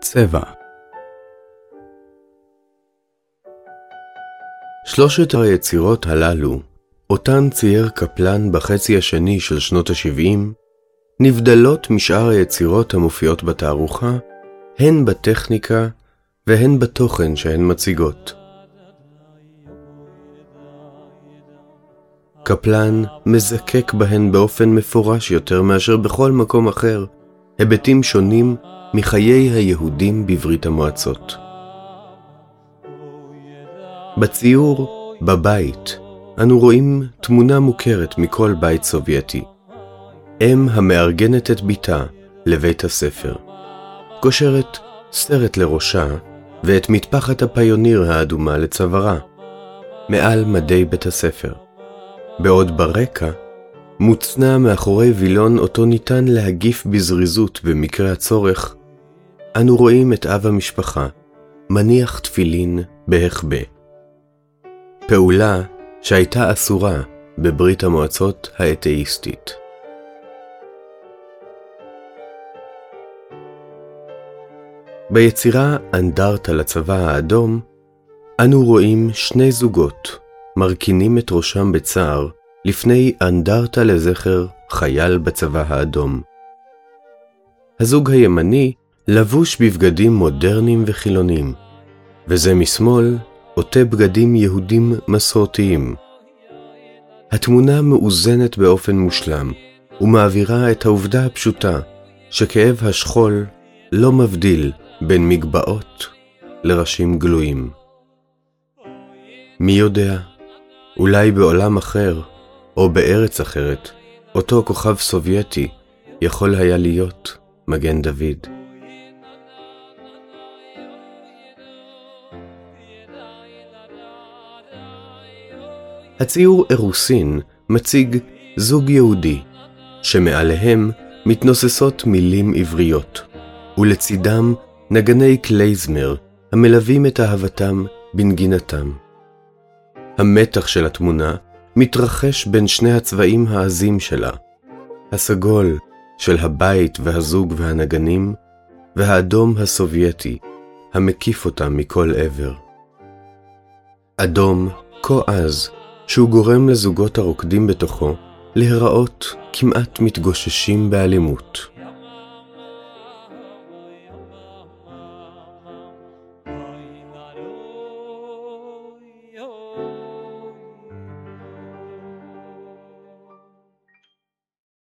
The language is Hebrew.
צבע שלושת היצירות הללו, אותן צייר קפלן בחצי השני של שנות ה-70, נבדלות משאר היצירות המופיעות בתערוכה, הן בטכניקה והן בתוכן שהן מציגות. קפלן מזקק בהן באופן מפורש יותר מאשר בכל מקום אחר, היבטים שונים מחיי היהודים בברית המועצות. בציור "בבית" אנו רואים תמונה מוכרת מכל בית סובייטי. אם המארגנת את בתה לבית הספר. קושרת סרט לראשה ואת מטפחת הפיוניר האדומה לצווארה, מעל מדי בית הספר. בעוד ברקע מוצנע מאחורי וילון אותו ניתן להגיף בזריזות במקרה הצורך, אנו רואים את אב המשפחה מניח תפילין בהחבא. פעולה שהייתה אסורה בברית המועצות האתאיסטית. ביצירה אנדרטה לצבא האדום, אנו רואים שני זוגות מרכינים את ראשם בצער לפני אנדרטה לזכר חייל בצבא האדום. הזוג הימני לבוש בבגדים מודרניים וחילוניים, וזה משמאל עוטה בגדים יהודים מסורתיים. התמונה מאוזנת באופן מושלם, ומעבירה את העובדה הפשוטה שכאב השכול לא מבדיל בין מגבעות לראשים גלויים. מי יודע, אולי בעולם אחר, או בארץ אחרת, אותו כוכב סובייטי יכול היה להיות מגן דוד. הציור אירוסין מציג זוג יהודי, שמעליהם מתנוססות מילים עבריות, ולצידם נגני קלייזמר המלווים את אהבתם בנגינתם. המתח של התמונה מתרחש בין שני הצבעים העזים שלה, הסגול של הבית והזוג והנגנים, והאדום הסובייטי, המקיף אותם מכל עבר. אדום כה עז, שהוא גורם לזוגות הרוקדים בתוכו להיראות כמעט מתגוששים באלימות.